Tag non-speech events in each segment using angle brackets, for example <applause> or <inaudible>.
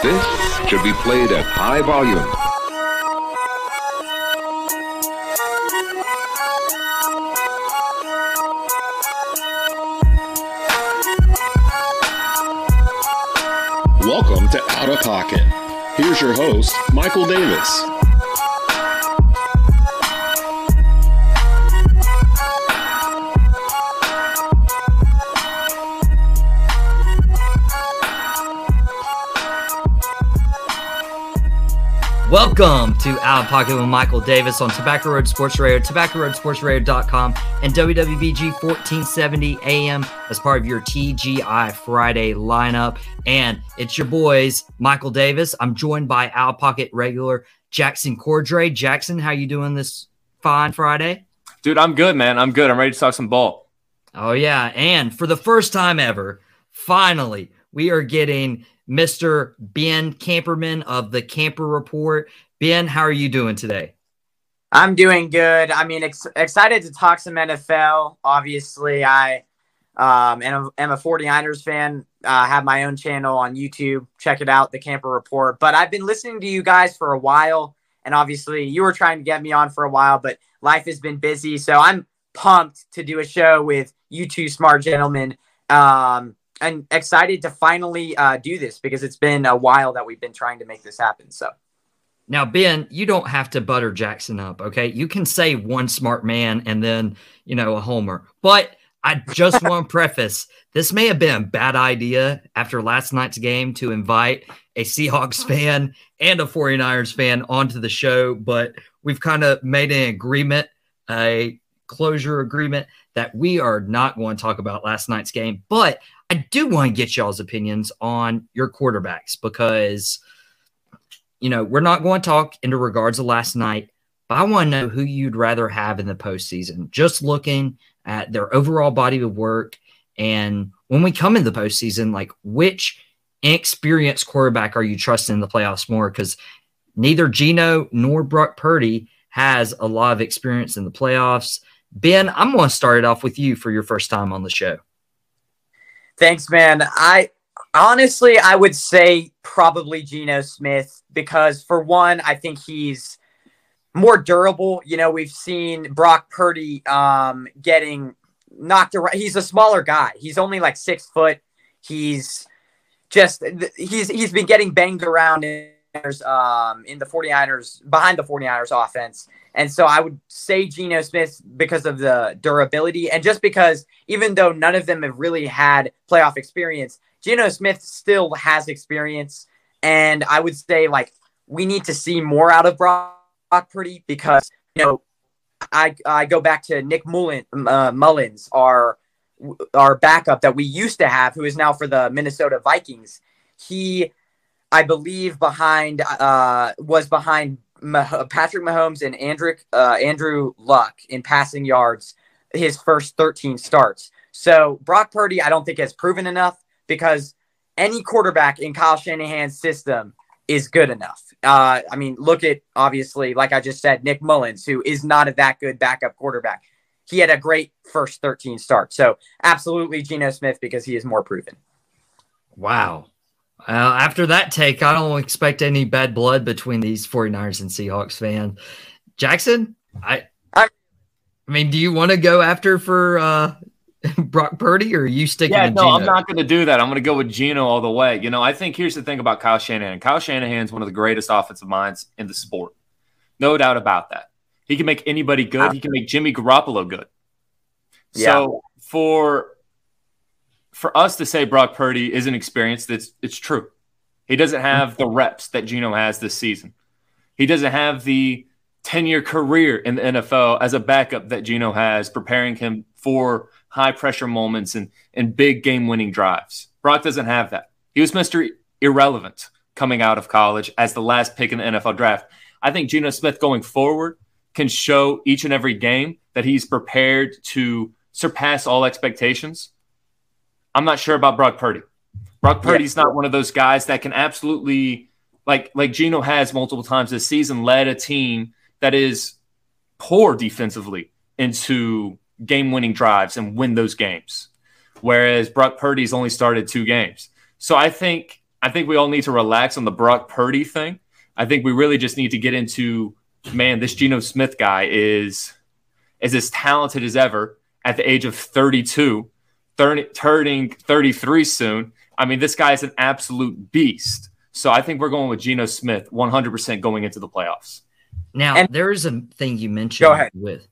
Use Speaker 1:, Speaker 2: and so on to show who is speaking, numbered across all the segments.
Speaker 1: This should be played at high volume.
Speaker 2: Welcome to Out of Pocket. Here's your host, Michael Davis.
Speaker 3: Welcome to Out of Pocket with Michael Davis on Tobacco Road Sports Radio, TobaccoRoadSportsRadio.com, and WWBG 1470 AM as part of your TGI Friday lineup. And it's your boys, Michael Davis. I'm joined by Out of Pocket regular Jackson Cordray. Jackson, how you doing this fine Friday?
Speaker 4: Dude, I'm good, man. I'm good. I'm ready to talk some ball.
Speaker 3: Oh, yeah. And for the first time ever, finally, we are getting – Mr. Ben Camperman of the Camper Report. Ben, how are you doing today?
Speaker 5: I'm doing good. I mean, ex- excited to talk some NFL. Obviously, I um, am, am a 49ers fan. I uh, have my own channel on YouTube. Check it out, The Camper Report. But I've been listening to you guys for a while. And obviously, you were trying to get me on for a while, but life has been busy. So I'm pumped to do a show with you two smart gentlemen. Um, and excited to finally uh, do this because it's been a while that we've been trying to make this happen. So.
Speaker 3: Now, Ben, you don't have to butter Jackson up, okay? You can say one smart man and then, you know, a homer. But I just <laughs> want to preface this may have been a bad idea after last night's game to invite a Seahawks fan and a 49ers fan onto the show, but we've kind of made an agreement, a closure agreement that we are not going to talk about last night's game. But I do want to get y'all's opinions on your quarterbacks because, you know, we're not going to talk into regards of last night, but I want to know who you'd rather have in the postseason. Just looking at their overall body of work. And when we come in the postseason, like which inexperienced quarterback are you trusting in the playoffs more? Because neither Geno nor Brock Purdy has a lot of experience in the playoffs. Ben, I'm going to start it off with you for your first time on the show.
Speaker 5: Thanks, man. I honestly, I would say probably Geno Smith because, for one, I think he's more durable. You know, we've seen Brock Purdy um, getting knocked around. He's a smaller guy. He's only like six foot. He's just he's he's been getting banged around in, um, in the 49ers behind the 49ers offense. And so I would say Geno Smith because of the durability and just because even though none of them have really had playoff experience, Geno Smith still has experience. And I would say like we need to see more out of Brock Purdy because you know I I go back to Nick Mullen, uh, Mullens, our our backup that we used to have, who is now for the Minnesota Vikings. He, I believe, behind uh, was behind Patrick Mahomes and Andrew uh, Andrew Luck in passing yards his first 13 starts. So Brock Purdy, I don't think has proven enough because any quarterback in Kyle Shanahan's system is good enough. Uh, I mean, look at obviously, like I just said, Nick Mullens, who is not a that good backup quarterback. He had a great first 13 starts. So absolutely Geno Smith because he is more proven.
Speaker 3: Wow. Uh, after that take, I don't expect any bad blood between these 49ers and Seahawks fans. Jackson, I, I, I mean, do you want to go after for uh, <laughs> Brock Purdy or are you sticking
Speaker 4: yeah,
Speaker 3: no,
Speaker 4: Geno? I'm not going to do that. I'm going to go with Geno all the way. You know, I think here's the thing about Kyle Shanahan. Kyle Shanahan is one of the greatest offensive minds in the sport. No doubt about that. He can make anybody good. He can make Jimmy Garoppolo good. Yeah. So for for us to say Brock Purdy isn't experienced, it's it's true. He doesn't have the reps that Geno has this season. He doesn't have the 10-year career in the NFL as a backup that Geno has, preparing him for high pressure moments and, and big game winning drives. Brock doesn't have that. He was Mr. Irrelevant coming out of college as the last pick in the NFL draft. I think Geno Smith going forward can show each and every game that he's prepared to surpass all expectations I'm not sure about Brock Purdy. Brock Purdy's yeah. not one of those guys that can absolutely like like Geno has multiple times this season led a team that is poor defensively into game-winning drives and win those games. Whereas Brock Purdy's only started two games. So I think I think we all need to relax on the Brock Purdy thing. I think we really just need to get into man, this Geno Smith guy is is as talented as ever at the age of 32, 30, turning 33 soon. I mean, this guy is an absolute beast. So I think we're going with Geno Smith 100% going into the playoffs.
Speaker 3: Now,
Speaker 5: And-
Speaker 3: there is a thing you mentioned
Speaker 5: Go ahead.
Speaker 3: with,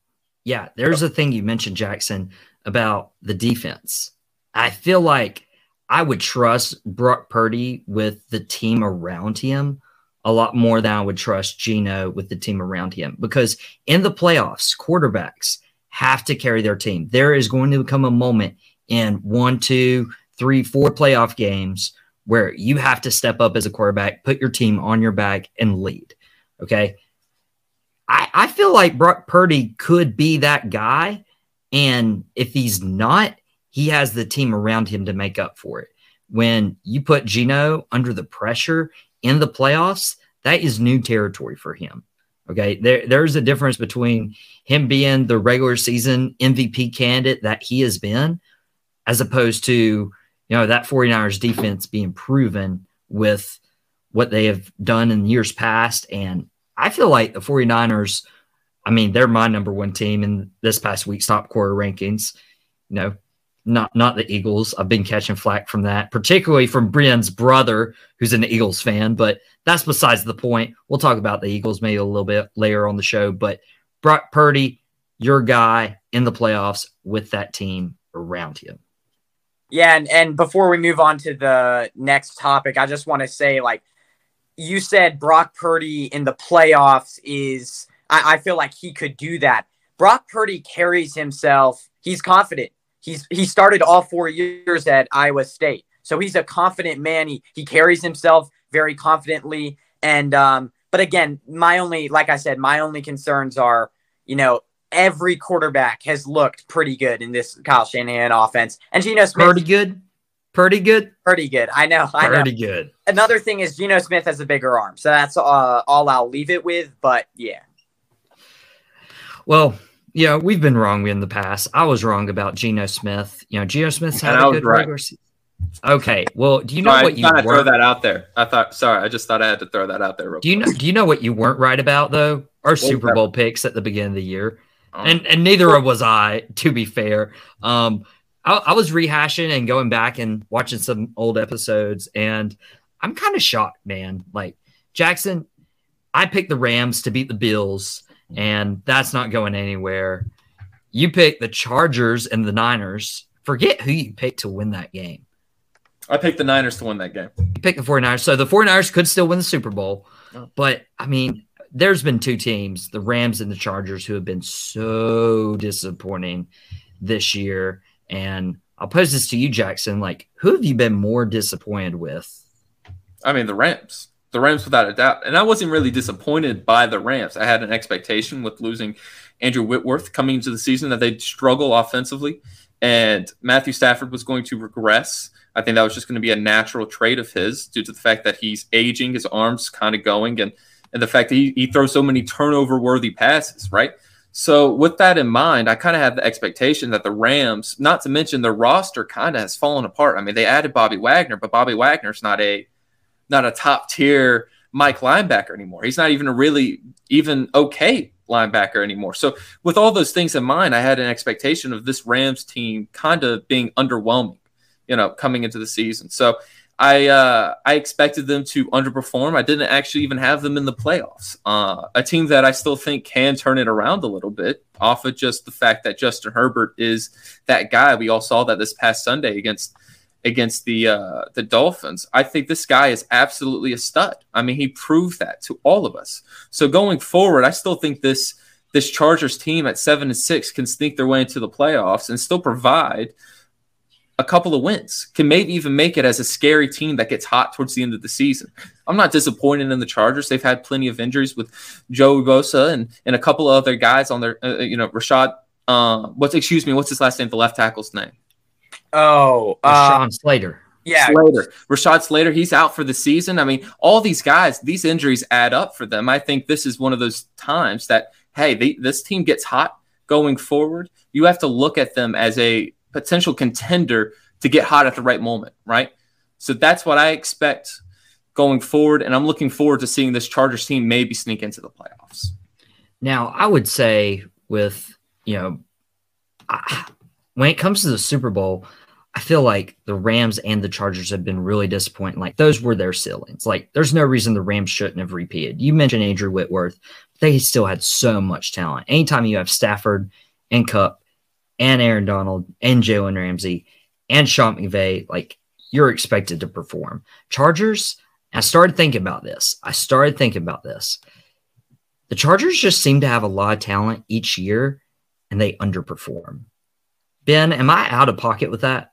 Speaker 3: yeah, there's a thing you mentioned, Jackson, about the defense. I feel like I would trust Brock Purdy with the team around him a lot more than I would trust Geno with the team around him because in the playoffs, quarterbacks have to carry their team. There is going to come a moment in one, two, three, four playoff games where you have to step up as a quarterback, put your team on your back, and lead. Okay. I, I feel like Brock Purdy could be that guy. And if he's not, he has the team around him to make up for it. When you put Geno under the pressure in the playoffs, that is new territory for him. Okay. There, there's a difference between him being the regular season MVP candidate that he has been, as opposed to, you know, that 49ers defense being proven with what they have done in years past. And I feel like the 49ers, I mean, they're my number one team in this past week's top quarter rankings. You know, not not the Eagles. I've been catching flack from that, particularly from Brian's brother, who's an Eagles fan. But that's besides the point. We'll talk about the Eagles maybe a little bit later on the show. But Brock Purdy, your guy in the playoffs with that team around him.
Speaker 5: Yeah, and, and before we move on to the next topic, I just want to say, like, you said Brock Purdy in the playoffs is, I, I feel like he could do that. Brock Purdy carries himself, he's confident. He's he started all four years at Iowa State. So he's a confident man. He he carries himself very confidently. And um, but again, my only, like I said, my only concerns are, you know, every quarterback has looked pretty good in this Kyle Shanahan offense. And Geno Smith
Speaker 3: Pretty good. Pretty good.
Speaker 5: pretty good. I know. I know.
Speaker 3: Pretty good.
Speaker 5: Another thing is Geno Smith has a bigger arm, so that's uh, all I'll leave it with. But yeah,
Speaker 3: Well, yeah, we've been wrong in the past. I was wrong about Geno Smith. You know, Geno Smith's had
Speaker 4: And
Speaker 3: a
Speaker 4: I was
Speaker 3: good
Speaker 4: right.
Speaker 3: regular season. Okay. Well, do you know
Speaker 4: Sorry,
Speaker 3: what
Speaker 4: I
Speaker 3: you
Speaker 4: thought I'd throw that out there. I thought, sorry, I just thought I had to throw that out there. Real
Speaker 3: Do you know? Do you know what you weren't right about though? Our Super? Bowl picks at the beginning of the year,
Speaker 4: Oh.
Speaker 3: and and neither was I. To be fair, um, I, I was rehashing and going back and watching some old episodes, and I'm kind of shocked, man. Like Jackson, I picked the Rams to beat the Bills, and that's not going anywhere. You picked the Chargers and the Niners. Forget who you picked to win that game.
Speaker 4: I picked the Niners to win that game.
Speaker 3: You picked the 49ers. So the 49ers could still win the Super Bowl.
Speaker 4: Oh.
Speaker 3: But I mean, there's been two teams, the Rams and the Chargers, who have been so disappointing this year. And I'll pose this to you, Jackson. Like, who have you been more disappointed with?
Speaker 4: I mean, the Rams. The Rams, without a doubt. And I wasn't really disappointed by the Rams. I had an expectation with losing Andrew Whitworth coming into the season that they'd struggle offensively and Matthew Stafford was going to regress. I think that was just going to be a natural trait of his due to the fact that he's aging, his arms kind of going, and, and the fact that he, he throws so many turnover worthy passes, right? So, with that in mind, I kind of had the expectation that the Rams, not to mention their roster, kind of has fallen apart. I mean, they added Bobby Wagner, but Bobby Wagner's not a not a top tier Mike linebacker anymore. He's not even a really even okay linebacker anymore. So with all those things in mind, I had an expectation of this Rams team kind of being underwhelming, you know, coming into the season. So I uh, I expected them to underperform. I didn't actually even have them in the playoffs. Uh, a team that I still think can turn it around a little bit off of just the fact that Justin Herbert is that guy. We all saw that this past Sunday against against the uh, the Dolphins. I think this guy is absolutely a stud. I mean, he proved that to all of us. So going forward, I still think this this Chargers team at seven and six can sneak their way into the playoffs and still provide a couple of wins. Can maybe even make it as a scary team that gets hot towards the end of the season. I'm not disappointed in the Chargers. They've had plenty of injuries with Joe Bosa and and a couple of other guys on their uh, you know Rashad. Uh, what's excuse me? What's his last name? The left tackle's name.
Speaker 5: oh,
Speaker 3: Uh,
Speaker 5: uh,
Speaker 3: Slater.
Speaker 5: yeah,
Speaker 4: Slater. Rashad Slater, he's out for the season. I mean, all these guys, these injuries add up for them. I think this is one of those times that, hey, they, this team gets hot going forward. You have to look at them as a potential contender to get hot at the right moment, right? So that's what I expect going forward. And I'm looking forward to seeing this Chargers team maybe sneak into the playoffs.
Speaker 3: Now, I would say with, you know, I, when it comes to the Super Bowl, I feel like the Rams and the Chargers have been really disappointing. Like those were their ceilings. Like there's no reason the Rams shouldn't have repeated. You mentioned Andrew Whitworth. They still had so much talent. Anytime you have Stafford and Kupp and Aaron Donald and Jalen Ramsey and Sean McVay, like you're expected to perform. Chargers, I started thinking about this. I started thinking about this. The Chargers just seem to have a lot of talent each year and they underperform. Ben, am I out of pocket with that?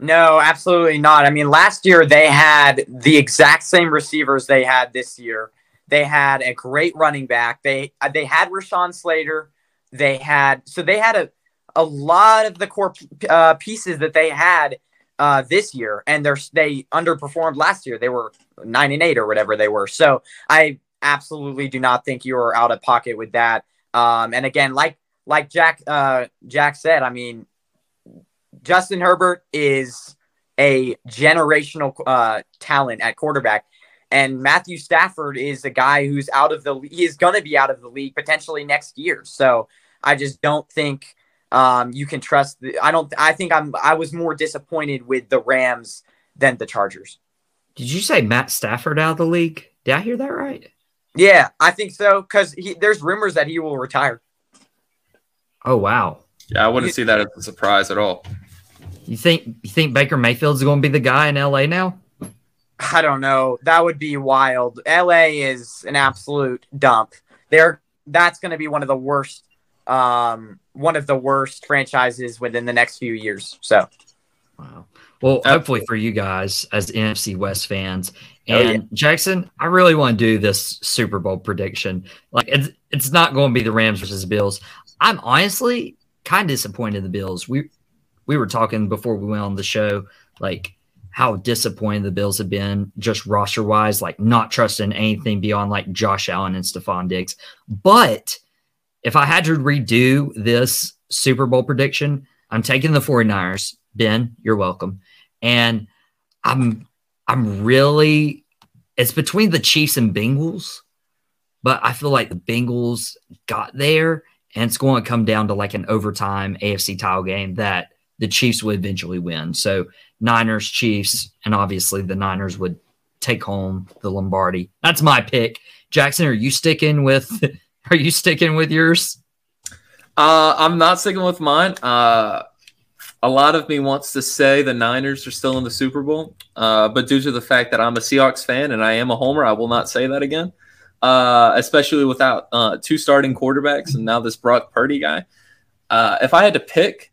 Speaker 5: No, absolutely not. I mean, last year they had the exact same receivers they had this year. They had a great running back. They they had Rashawn Slater. They had so they had a a lot of the core uh, pieces that they had uh, this year, and they're they underperformed last year. They were nine and eight or whatever they were. So I absolutely do not think you are out of pocket with that. Um, and again, like like Jack uh, Jack said, I mean, Justin Herbert is a generational uh, talent at quarterback. And Matthew Stafford is a guy who's out of the he is going to be out of the league potentially next year. So I just don't think um, you can trust. The, I don't. I think I'm. I was more disappointed with the Rams than the Chargers.
Speaker 3: Did you say Matt Stafford out of the league? Did I hear that right?
Speaker 5: Yeah, I think so. Because there's rumors that he will retire.
Speaker 3: Oh wow!
Speaker 4: Yeah, I wouldn't see that as a surprise at all.
Speaker 3: You think you think Baker Mayfield's going to be the guy in LA now?
Speaker 5: I don't know. That would be wild. LA is an absolute dump. There, that's going to be one of the worst, um, one of the worst franchises within the next few years. So,
Speaker 3: wow. Well, hopefully for you guys as NFC West fans, and
Speaker 5: Oh, yeah.
Speaker 3: Jackson, I really want to do this Super Bowl prediction. Like it's it's not going to be the Rams versus the Bills. I'm honestly kind of disappointed in the Bills. We we were talking before we went on the show, like how disappointed the Bills have been just roster wise, like not trusting anything beyond like Josh Allen and Stefon Diggs. But if I had to redo this Super Bowl prediction, I'm taking the 49ers. Ben, you're welcome. And I'm I'm really it's between the Chiefs and Bengals, but I feel like the Bengals got there and it's going to come down to like an overtime AFC title game that the Chiefs would eventually win. So Niners, Chiefs, and obviously the Niners would take home the Lombardi. That's my pick. Jackson, are you sticking with are you sticking with yours?
Speaker 4: Uh, I'm not sticking with mine. Uh, a lot of me wants to say the Niners are still in the Super Bowl, uh, but due to the fact that I'm a Seahawks fan and I am a homer, I will not say that again. Uh, especially without uh, two starting quarterbacks and now this Brock Purdy guy. Uh, if I had to pick,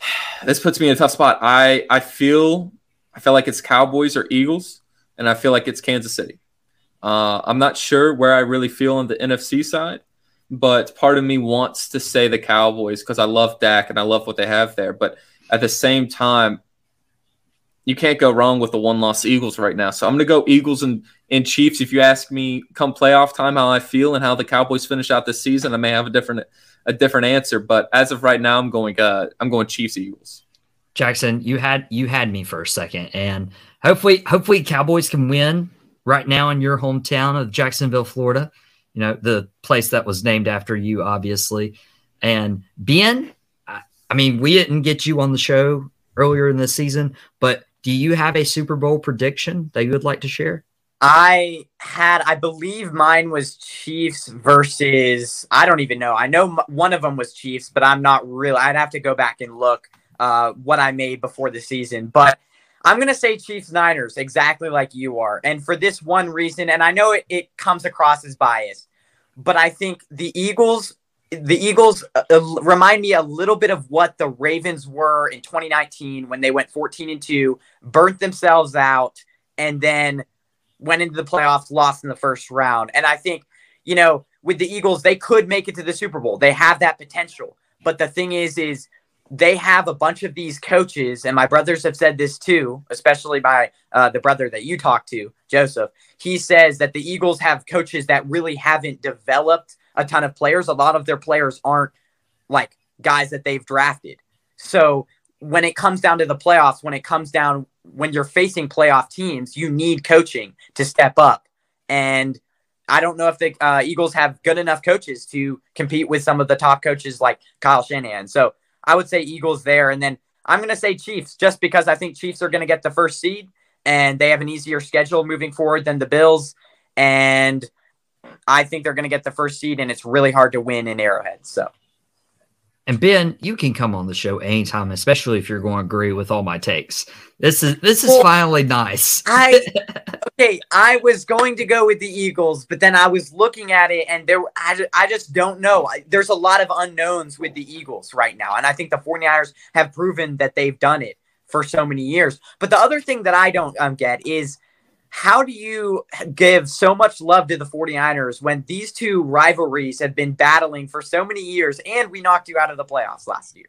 Speaker 4: <sighs> this puts me in a tough spot. I I feel I feel like it's Cowboys or Eagles, and I feel like it's Kansas City. Uh, I'm not sure where I really feel on the NFC side but part of me wants to say the Cowboys because I love Dak and I love what they have there. But at the same time, you can't go wrong with the one loss Eagles right now. So I'm going to go Eagles and, and Chiefs. If you ask me come playoff time how I feel and how the Cowboys finish out this season, I may have a different a different answer. But as of right now, I'm going uh, I'm going Chiefs Eagles.
Speaker 3: Jackson, you had you had me for a second, and hopefully, hopefully, Cowboys can win right now in your hometown of Jacksonville, Florida. You know the place that was named after you, obviously. And Ben, I, I mean, we didn't get you on the show earlier in the season, but do you have a Super Bowl prediction that you would like to share?
Speaker 5: I had, I believe mine was Chiefs versus, I don't even know. I know one of them was Chiefs, but I'm not really, I'd have to go back and look uh, what I made before the season. But I'm going to say Chiefs Niners, exactly like you are. And for this one reason, and I know it, it comes across as biased, but I think the Eagles. The Eagles uh, uh, remind me a little bit of what the Ravens were in 2019 when they went 14 and 2, burnt themselves out, and then went into the playoffs, lost in the first round. And I think, you know, with the Eagles, they could make it to the Super Bowl. They have that potential. But the thing is, is they have a bunch of these coaches, and my brothers have said this too, especially by uh, the brother that you talked to, Joseph. He says that the Eagles have coaches that really haven't developed a ton of players. A lot of their players aren't like guys that they've drafted. So when it comes down to the playoffs, when it comes down when you're facing playoff teams, you need coaching to step up. And I don't know if the uh, Eagles have good enough coaches to compete with some of the top coaches like Kyle Shanahan. So I would say Eagles there. And then I'm going to say Chiefs just because I think Chiefs are going to get the first seed and they have an easier schedule moving forward than the Bills. And I think they're going to get the first seed, and it's really hard to win in Arrowhead. So.
Speaker 3: And Ben, you can come on the show anytime, especially if you're going to agree with all my takes. This is this is well, finally nice.
Speaker 5: I <laughs> okay. I was going to go with the Eagles, but then I was looking at it, and there I, I just don't know. There's a lot of unknowns with the Eagles right now, and I think the 49ers have proven that they've done it for so many years. But the other thing that I don't um, get is how do you give so much love to the 49ers when these two rivalries have been battling for so many years and we knocked you out of the playoffs last year?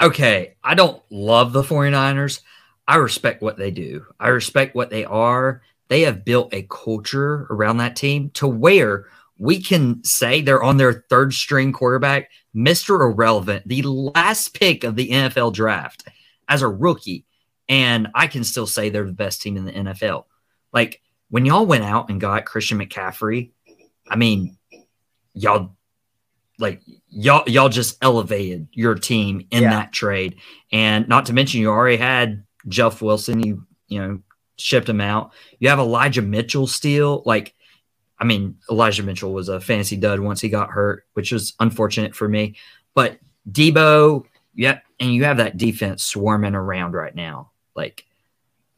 Speaker 3: Okay, I don't love the 49ers. I respect what they do. I respect what they are. They have built a culture around that team to where we can say they're on their third string quarterback, Mr. Irrelevant, the last pick of the NFL draft as a rookie. And I can still say they're the best team in the NFL. Like when y'all went out and got Christian McCaffrey, I mean, y'all like y'all y'all just elevated your team in yeah. that trade. And not to mention you already had Jeff Wilson, you you know, shipped him out. You have Elijah Mitchell still. Like, I mean, Elijah Mitchell was a fantasy dud once he got hurt, which was unfortunate for me. But Debo, yeah, and you have that defense swarming around right now. Like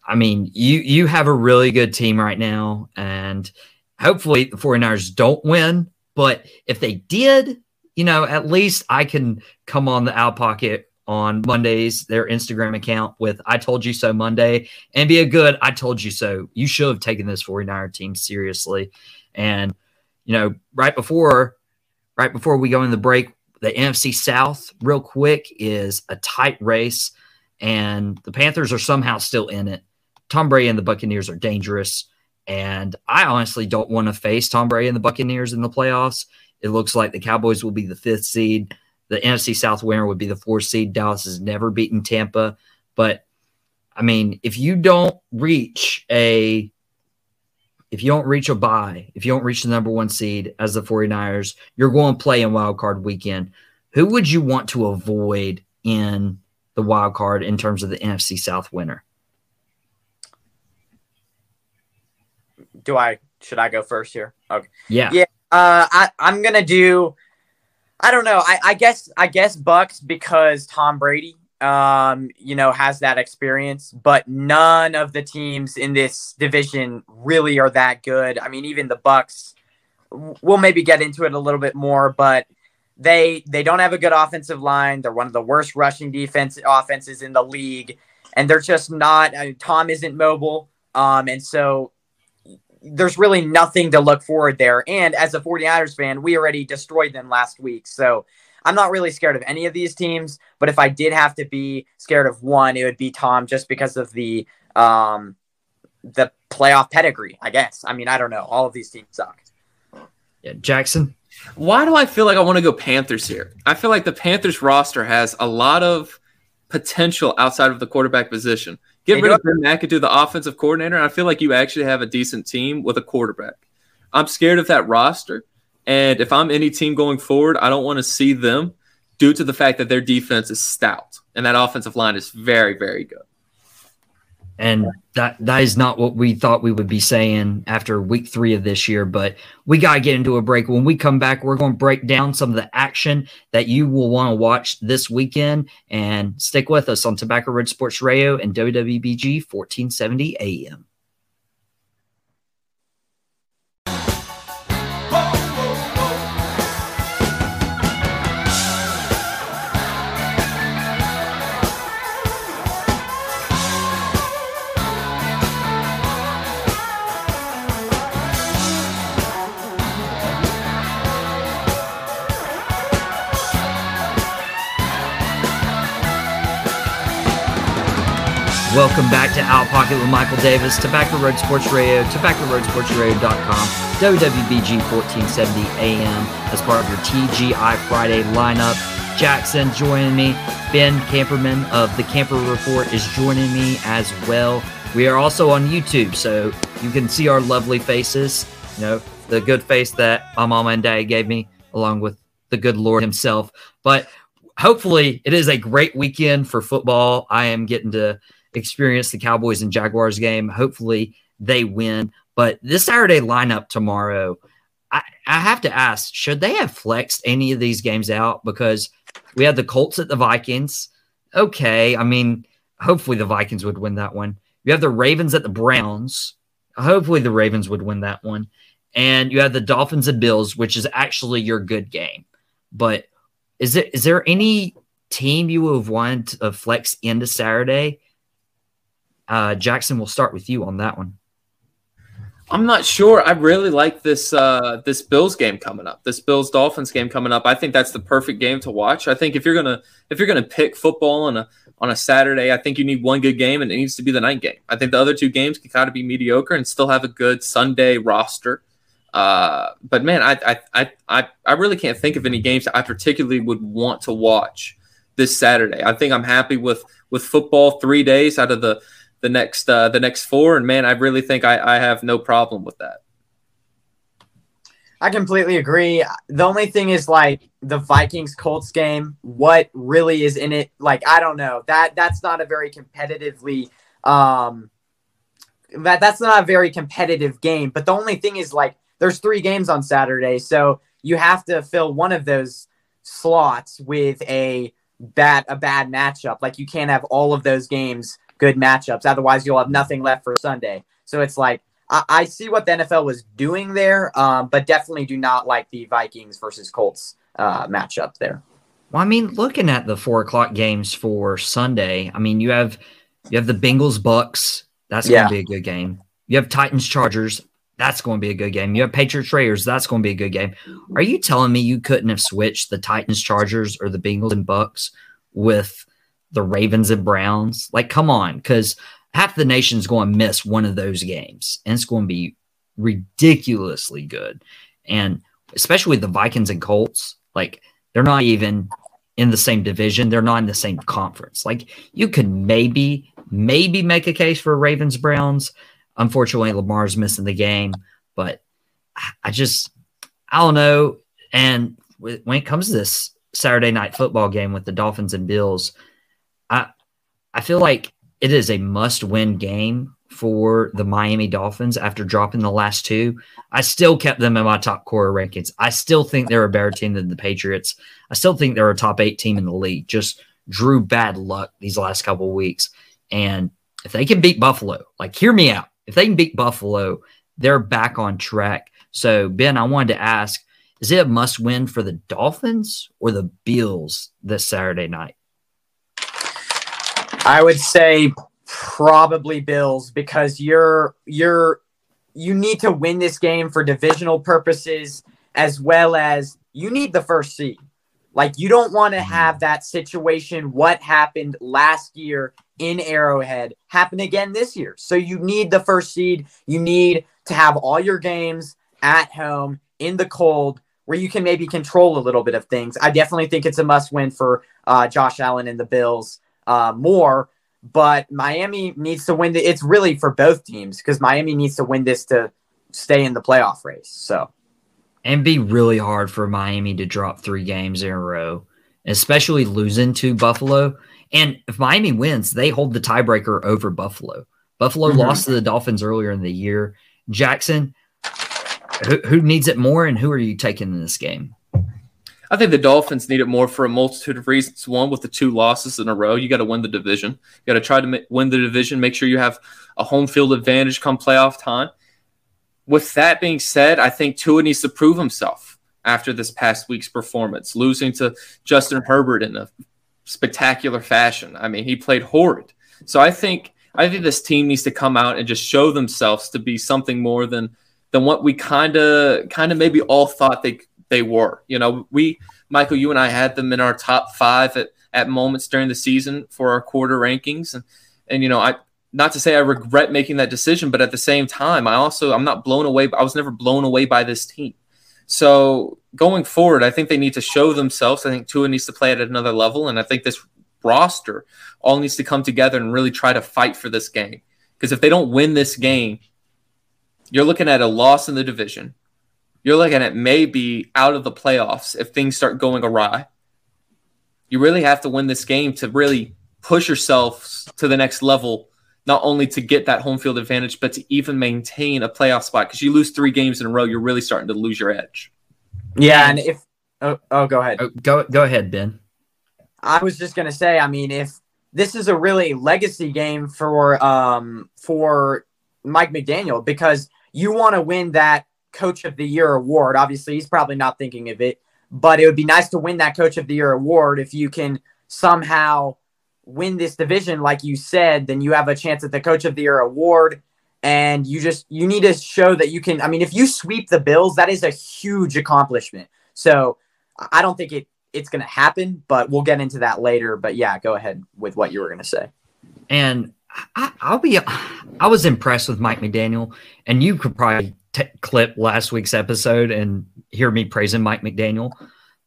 Speaker 3: I mean, you you have a really good team right now, and hopefully the 49ers don't win. But if they did, you know, at least I can come on the out pocket on Mondays, their Instagram account with I told you so Monday and be a good I told you so. You should have taken this 49er team seriously. And, you know, right before right before we go in the break, the NFC South, real quick, is a tight race. And the Panthers are somehow still in it. Tom Brady and the Buccaneers are dangerous. And I honestly don't want to face Tom Brady and the Buccaneers in the playoffs. It looks like the Cowboys will be the fifth seed. The NFC South winner would be the fourth seed. Dallas has never beaten Tampa. But I mean, if you don't reach a if you don't reach a bye, if you don't reach the number one seed as the 49ers, you're going to play in wild card weekend. Who would you want to avoid in the wild card in terms of the NFC South winner?
Speaker 5: Do I should I go first here? Okay.
Speaker 3: Yeah.
Speaker 5: Yeah. Uh, I I'm gonna do. I don't know. I, I guess I guess Bucks because Tom Brady, um, you know, has that experience, but none of the teams in this division really are that good. I mean, even the Bucks. We'll maybe get into it a little bit more, but they they don't have a good offensive line. They're one of the worst rushing defense offenses in the league, and they're just not. I mean, Tom isn't mobile, um, and so there's really nothing to look forward there. And as a 49ers fan, we already destroyed them last week. So I'm not really scared of any of these teams. But if I did have to be scared of one, it would be Tom just because of the um the playoff pedigree, I guess. I mean, I don't know. All of these teams suck.
Speaker 3: Yeah, Jackson.
Speaker 4: Why do I feel like I want to go Panthers here? I feel like the Panthers roster has a lot of potential outside of the quarterback position. Get rid of Ben McAdoo, the offensive coordinator. And I feel like you actually have a decent team with a quarterback. I'm scared of that roster. And if I'm any team going forward, I don't want to see them due to the fact that their defense is stout and that offensive line is very, very good.
Speaker 3: And that that is not what we thought we would be saying after week three of this year. But we gotta get into a break. When we come back, we're going to break down some of the action that you will want to watch this weekend. And stick with us on Tobacco Road Sports Radio and WWBG 1470 AM. Welcome back to Out Pocket with Michael Davis, Tobacco Road Sports Radio, tobaccoroadsportsradio.com, WWBG 1470 AM as part of your TGI Friday lineup. Jackson joining me. Ben Camperman of the Camper Report is joining me as well. We are also on YouTube, so you can see our lovely faces. You know, the good face that my mama and dad gave me, along with the good Lord Himself. But hopefully, it is a great weekend for football. I am getting to experience the Cowboys and Jaguars game. Hopefully, they win. But this Saturday lineup tomorrow, I, I have to ask, should they have flexed any of these games out? Because we had the Colts at the Vikings. Okay. I mean, hopefully the Vikings would win that one. You have the Ravens at the Browns. Hopefully the Ravens would win that one. And you have the Dolphins and Bills, which is actually your good game. But is it is there any team you would have wanted to flex into Saturday? Uh, Jackson, we'll start with you on that one.
Speaker 4: I'm not sure. I really like this uh, this Bills game coming up. This Bills Dolphins game coming up. I think that's the perfect game to watch. I think if you're gonna if you're gonna pick football on a on a Saturday, I think you need one good game, and it needs to be the night game. I think the other two games can kind of be mediocre and still have a good Sunday roster. Uh, but man, I, I I I really can't think of any games I particularly would want to watch this Saturday. I think I'm happy with with football three days out of the the next uh, the next four. And man, I really think I, I have no problem with that.
Speaker 5: I completely agree. The only thing is like the Vikings Colts game. What really is in it? Like I don't know. That that's not a very competitively um that that's not a very competitive game. But the only thing is like there's three games on Saturday, so you have to fill one of those slots with a bad a bad matchup. Like you can't have all of those games good matchups. Otherwise, you'll have nothing left for Sunday. So it's like I, I see what the NFL was doing there, um, but definitely do not like the Vikings versus Colts uh, matchup there.
Speaker 3: Well, I mean, looking at the four o'clock games for Sunday, I mean, you have you have the Bengals Bucks. That's going to be a good game. You have Titans Chargers. That's going to be a good game. You have Patriots Raiders. That's going to be a good game. Are you telling me you couldn't have switched the Titans Chargers or the Bengals and Bucks with the Ravens and Browns. Like, come on, because half the nation's going to miss one of those games, and it's going to be ridiculously good. And especially the Vikings and Colts, like they're not even in the same division. They're not in the same conference. Like you could maybe, maybe make a case for Ravens Browns. Unfortunately, Lamar's missing the game, but I just, I don't know. And when it comes to this Saturday night football game with the Dolphins and Bills, I feel like it is a must win game for the Miami Dolphins after dropping the last two. I still kept them in my top core rankings. I still think they're a better team than the Patriots. I still think they're a top eight team in the league. Just drew bad luck these last couple weeks. And if they can beat Buffalo, like hear me out. If they can beat Buffalo, they're back on track. So Ben, I wanted to ask, is it a must win for the Dolphins or the Bills this Saturday night?
Speaker 5: I would say probably Bills because you're you're you need to win this game for divisional purposes as well as you need the first seed. Like you don't want to have that situation what happened last year in Arrowhead happen again this year. So you need the first seed. You need to have all your games at home in the cold where you can maybe control a little bit of things. I definitely think it's a must win for uh, Josh Allen and the Bills uh, more. But Miami needs to win. The, it's really for both teams because Miami needs to win this to stay in the playoff race. So,
Speaker 3: and be really hard for Miami to drop three games in a row, especially losing to Buffalo. And if Miami wins, they hold the tiebreaker over Buffalo. Buffalo mm-hmm. lost to the Dolphins earlier in the year. Jackson, who, who needs it more, and who are you taking in this game?
Speaker 4: I think the Dolphins need it more for a multitude of reasons. One, with the two losses in a row, you got to win the division. You got to try to win the division, make sure you have a home field advantage come playoff time. With that being said, I think Tua needs to prove himself after this past week's performance, losing to Justin Herbert in a spectacular fashion. I mean, he played horrid. So I think I think this team needs to come out and just show themselves to be something more than than what we kind of kind of maybe all thought they they were. You know, we Michael, you and I had them in our top five at, at moments during the season for our quarter rankings, and and you know, I not to say I regret making that decision, but at the same time, I also I'm not blown away. I was never blown away by this team. So going forward, I think they need to show themselves. I think Tua needs to play at another level, and I think this roster all needs to come together and really try to fight for this game. Because if they don't win this game, you're looking at a loss in the division. You're looking at maybe out of the playoffs if things start going awry. You really have to win this game to really push yourself to the next level, not only to get that home field advantage, but to even maintain a playoff spot. Because you lose three games in a row, you're really starting to lose your edge.
Speaker 5: Yeah, and if oh, oh go ahead.
Speaker 3: Oh, go go ahead, Ben.
Speaker 5: I was just gonna say, I mean, if this is a really legacy game for um for Mike McDaniel because you want to win that coach of the year award. Obviously, he's probably not thinking of it, but it would be nice to win that coach of the year award if you can somehow win this division like you said, then you have a chance at the coach of the year award and you just you need to show that you can I mean if you sweep the Bills, that is a huge accomplishment. So, I don't think it it's going to happen, but we'll get into that later. But yeah, go ahead with what you were going to say.
Speaker 3: And I, will be, I was impressed with Mike McDaniel, and you could probably t- clip last week's episode and hear me praising Mike McDaniel.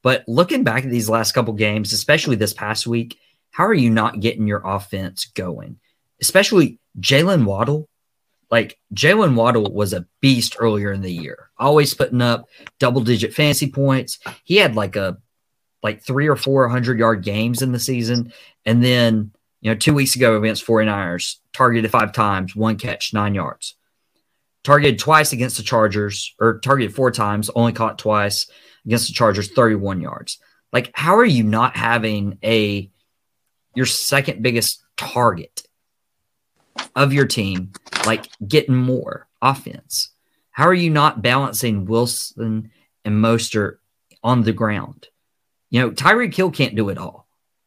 Speaker 3: But looking back at these last couple games, especially this past week, how are you not getting your offense going? Especially Jaylen Waddle. Like Jaylen Waddle was a beast earlier in the year, always putting up double digit fantasy points. He had like a like three or four hundred yard games in the season. And then, you know, two weeks ago against 49ers, targeted five times, one catch, nine yards. Targeted twice against the Chargers, or targeted four times, only caught twice against the Chargers, 31 yards. Like, how are you not having a your second biggest target of your team, like getting more offense? How are you not balancing Wilson and Mostert on the ground? You know, Tyreek Hill can't do it all.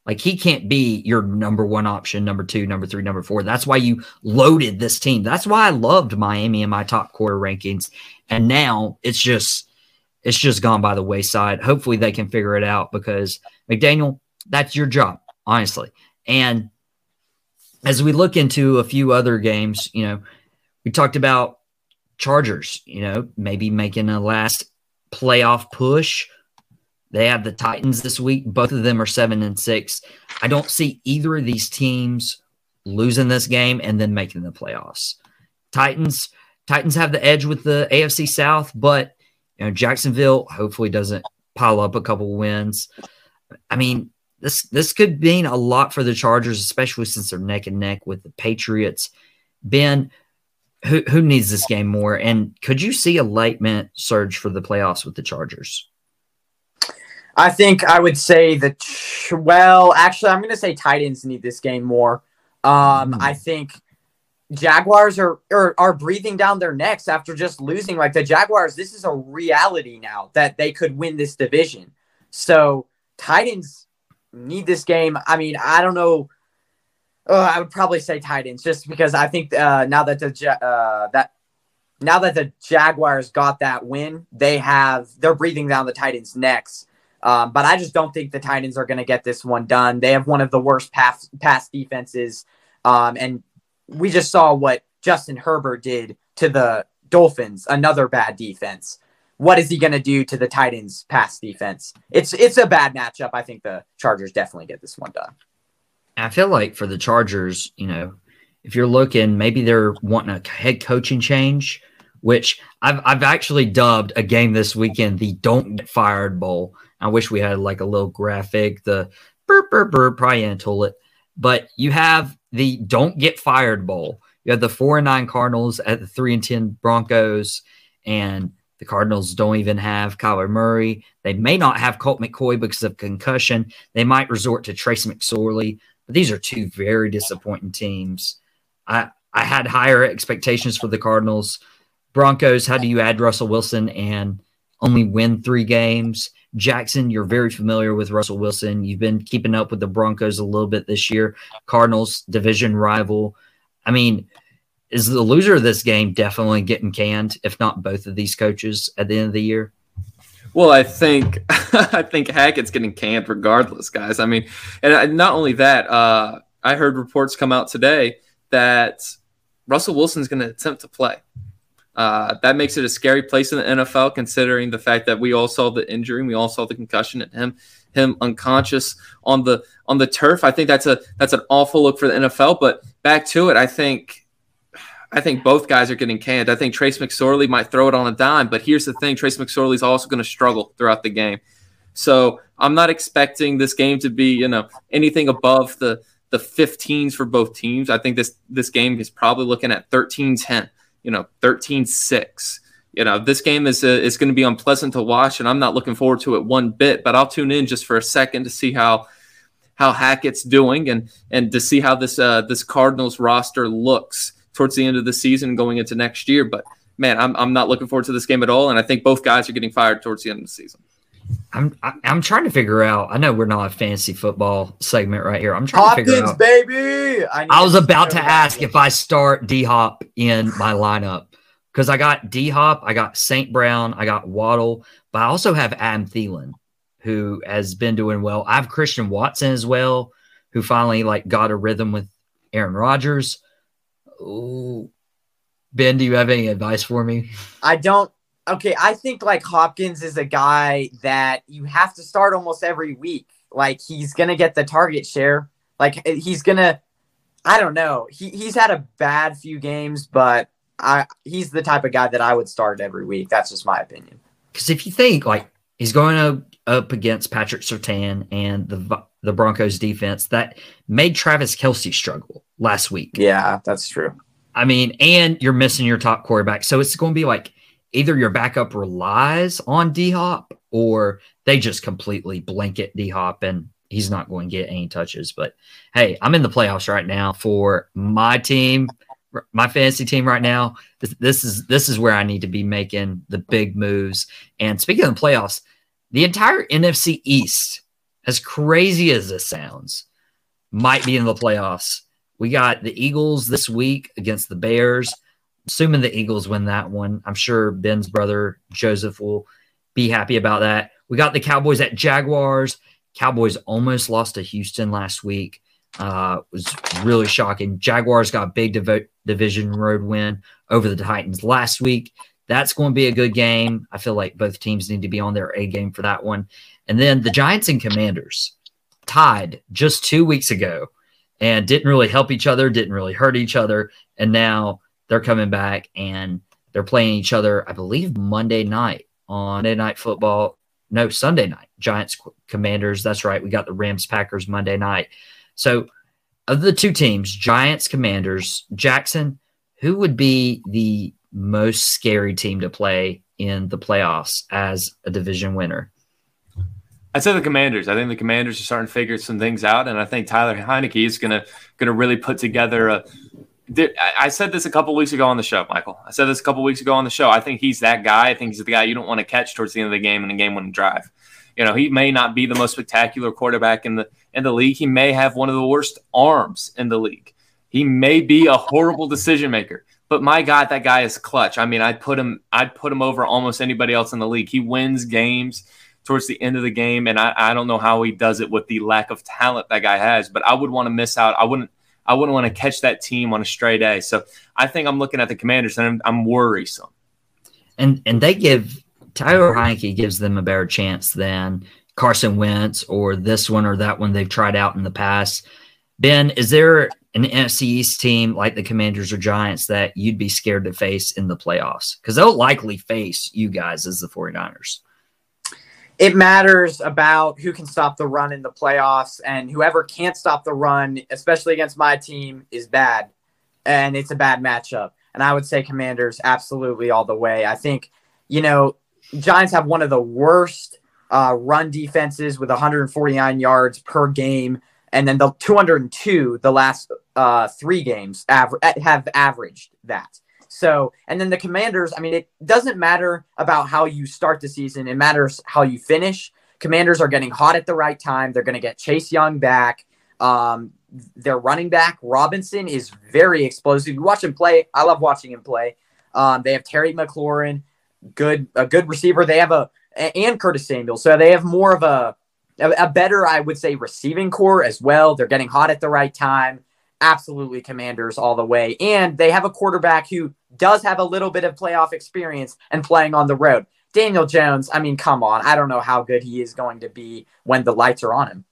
Speaker 3: Like he can't be your number one option, number two, number three, number four. That's why you loaded this team. That's why I loved Miami in my top quarter rankings. And now it's just it's just gone by the wayside. Hopefully they can figure it out because McDaniel, that's your job, honestly. And as we look into a few other games, you know, we talked about Chargers, you know, maybe making a last playoff push they have the Titans this week. Both of them are seven and six. I don't see either of these teams losing this game and then making the playoffs. Titans, Titans have the edge with the AFC South, but you know Jacksonville hopefully doesn't pile up a couple wins. I mean, this this could mean a lot for the Chargers, especially since they're neck and neck with the Patriots. Ben, who who needs this game more? And could you see a late surge for the playoffs with the Chargers?
Speaker 5: I think I would say that. Well, actually, I'm going to say Titans need this game more. Um, mm. I think Jaguars are, are are breathing down their necks after just losing. Like the Jaguars, this is a reality now that they could win this division. So Titans need this game. I mean, I don't know. Uh, I would probably say Titans just because I think uh, now that the uh, that now that the Jaguars got that win, they have they're breathing down the Titans' necks. Um, but I just don't think the Titans are going to get this one done. They have one of the worst pass, pass defenses. Um, and we just saw what Justin Herbert did to the Dolphins, another bad defense. What is he going to do to the Titans pass defense? It's it's a bad matchup. I think the Chargers definitely get this one done.
Speaker 3: I feel like for the Chargers, you know, if you're looking, maybe they're wanting a head coaching change, which I've I've actually dubbed a game this weekend the "Don't Get Fired Bowl." I wish we had like a little graphic, the burp, burp, burp, probably until it. But you have the don't get fired bowl. You have the four and nine Cardinals at the three and 10 Broncos, and the Cardinals don't even have Kyler Murray. They may not have Colt McCoy because of concussion. They might resort to Trace McSorley, but these are two very disappointing teams. I, I had higher expectations for the Cardinals. Broncos, how do you add Russell Wilson and only win three games? Jackson, you're very familiar with Russell Wilson. You've been keeping up with the Broncos a little bit this year. Cardinals, division rival. I mean, is the loser of this game definitely getting canned, if not both of these coaches at the end of the year?
Speaker 4: Well, I think <laughs> I think Hackett's getting canned regardless, guys. I mean, and not only that, uh, I heard reports come out today that Russell Wilson's going to attempt to play. Uh, that makes it a scary place in the NFL, considering the fact that we all saw the injury, and we all saw the concussion and him him unconscious on the on the turf. I think that's a that's an awful look for the NFL. But back to it, I think I think both guys are getting canned. I think Trace McSorley might throw it on a dime, but here's the thing: Trace McSorley is also going to struggle throughout the game. So I'm not expecting this game to be you know anything above the the 15s for both teams. I think this this game is probably looking at 13-10, you know, 13-6 you know, this game is uh, is going to be unpleasant to watch, and I'm not looking forward to it one bit. But I'll tune in just for a second to see how how Hackett's doing and and to see how this uh, this Cardinals roster looks towards the end of the season going into next year. But man, I'm I'm not looking forward to this game at all, and I think both guys are getting fired towards the end of the season.
Speaker 3: I'm I'm trying to figure out. I know we're not a fantasy football segment right here. I'm trying
Speaker 5: Hopkins,
Speaker 3: to figure out.
Speaker 5: baby. I,
Speaker 3: I was about to ask if I start D Hop in my lineup because I got D Hop, I got St. Brown, I got Waddle, but I also have Adam Thielen, who has been doing well. I have Christian Watson as well, who finally like got a rhythm with Aaron Rodgers. Ooh. Ben, do you have any advice for me?
Speaker 5: I don't. Okay, I think like Hopkins is a guy that you have to start almost every week. Like he's gonna get the target share. Like eh, he's gonna. I don't know. He he's had a bad few games, but I he's the type of guy that I would start every week. That's just my opinion.
Speaker 3: Because if you think like he's going up, up against Patrick Surtain and the the Broncos defense that made Travis Kelce struggle last week.
Speaker 5: Yeah, that's true.
Speaker 3: I mean, and you're missing your top quarterback, so it's going to be like either your backup relies on D Hop or they just completely blanket D Hop and he's not going to get any touches. But hey, I'm in the playoffs right now for my team my fantasy team right now. This, this, is this is where I need to be making the big moves. And speaking of the playoffs, the entire NFC East, as crazy as this sounds, might be in the playoffs. We got the Eagles this week against the Bears. Assuming the Eagles win that one, I'm sure Ben's brother Joseph will be happy about that. We got the Cowboys at Jaguars. Cowboys almost lost to Houston last week. Uh, was really shocking. Jaguars got big div- division road win over the Titans last week. That's going to be a good game. I feel like both teams need to be on their A game for that one. And then the Giants and Commanders tied just two weeks ago and didn't really help each other, didn't really hurt each other. And now they're coming back and they're playing each other, I believe, Monday night on Monday Night Football. No, Sunday night. Giants Commanders. That's right. We got the Rams Packers Monday night. So, of the two teams, Giants, Commanders, Jackson, who would be the most scary team to play in the playoffs as a division winner?
Speaker 4: I'd say the Commanders. I think the Commanders are starting to figure some things out, and I think Tyler Heinicke is gonna gonna really put together a. I said this a couple weeks ago on the show, Michael. I said this a couple weeks ago on the show. I think he's that guy. I think he's the guy you don't want to catch towards the end of the game in a game-winning drive. You know, he may not be the most spectacular quarterback in the in the league. He may have one of the worst arms in the league. He may be a horrible decision maker. But my God, that guy is clutch. I mean, I'd put him, I'd put him over almost anybody else in the league. He wins games towards the end of the game, and I, I don't know how he does it with the lack of talent that guy has. But I would want to miss out. I wouldn't. I wouldn't want to catch that team on a stray day. So I think I'm looking at the Commanders, and I'm, I'm worrisome.
Speaker 3: And and they give Tyler Heinicke gives them a better chance than Carson Wentz or this one or that one they've tried out in the past. Ben, is there an NFC East team like the Commanders or Giants that you'd be scared to face in the playoffs? Because they'll likely face you guys as the 49ers.
Speaker 5: It matters about who can stop the run in the playoffs, and whoever can't stop the run, especially against my team, is bad. And it's a bad matchup. And I would say Commanders absolutely all the way. I think, you know, Giants have one of the worst uh, run defenses with 149 yards per game, and then the 202 the last uh, three games have averaged that. So, and then the Commanders. I mean, it doesn't matter about how you start the season; it matters how you finish. Commanders are getting hot at the right time. They're going to get Chase Young back. Um, their running back Robinson is very explosive. You watch him play. I love watching him play. Um, they have Terry McLaurin good a good receiver. They have a and Curtis Samuel, so they have more of a a better, I would say, receiving corps as well. They're getting hot at the right time. Absolutely, Commanders all the way, and they have a quarterback who does have a little bit of playoff experience and playing on the road. Daniel Jones, I mean, come on. I don't know how good he is going to be when the lights are on him.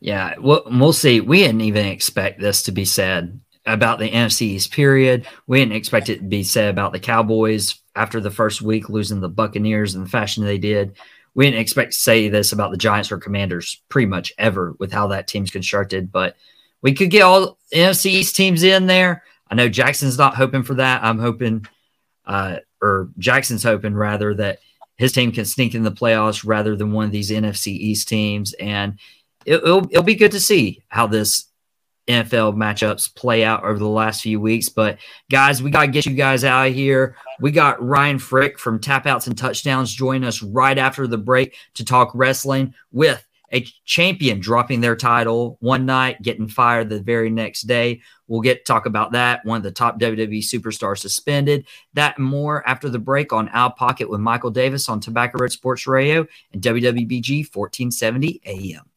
Speaker 3: Yeah, we'll, we'll see. We didn't even expect this to be said about the NFC East period. We didn't expect it to be said about the Cowboys after the first week losing the Buccaneers in the fashion they did. We didn't expect to say this about the Giants or Commanders pretty much ever with how that team's constructed, but we could get all NFC East teams in there. I know Jackson's not hoping for that. I'm hoping, uh, or Jackson's hoping rather that his team can sneak in the playoffs rather than one of these NFC East teams. And it, will it'll be good to see how this NFL matchups play out over the last few weeks. But guys, we got to get you guys out of here. We got Ryan Frick from Tap Outs and Touchdowns join us right after the break to talk wrestling with a champion dropping their title one night, getting fired the very next day. We'll get talk about that. One of the top WWE superstars suspended. That and more after the break on Out Pocket with Michael Davis on Tobacco Road Sports Radio and WWBG 1470 AM.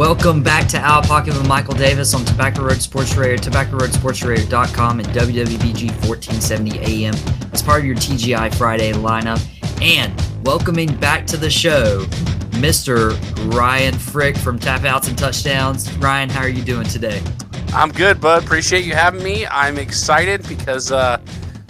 Speaker 3: Welcome back to Out Pocket with Michael Davis on Tobacco Road Sports Radio, tobacco-road-sports-radio.com, and WWBG 1470 AM as part of your TGI Friday lineup. And welcoming back to the show, Mr. Ryan Frick from Tap Outs and Touchdowns. Ryan, how are you doing today?
Speaker 6: I'm good, bud. Appreciate you having me. I'm excited because uh,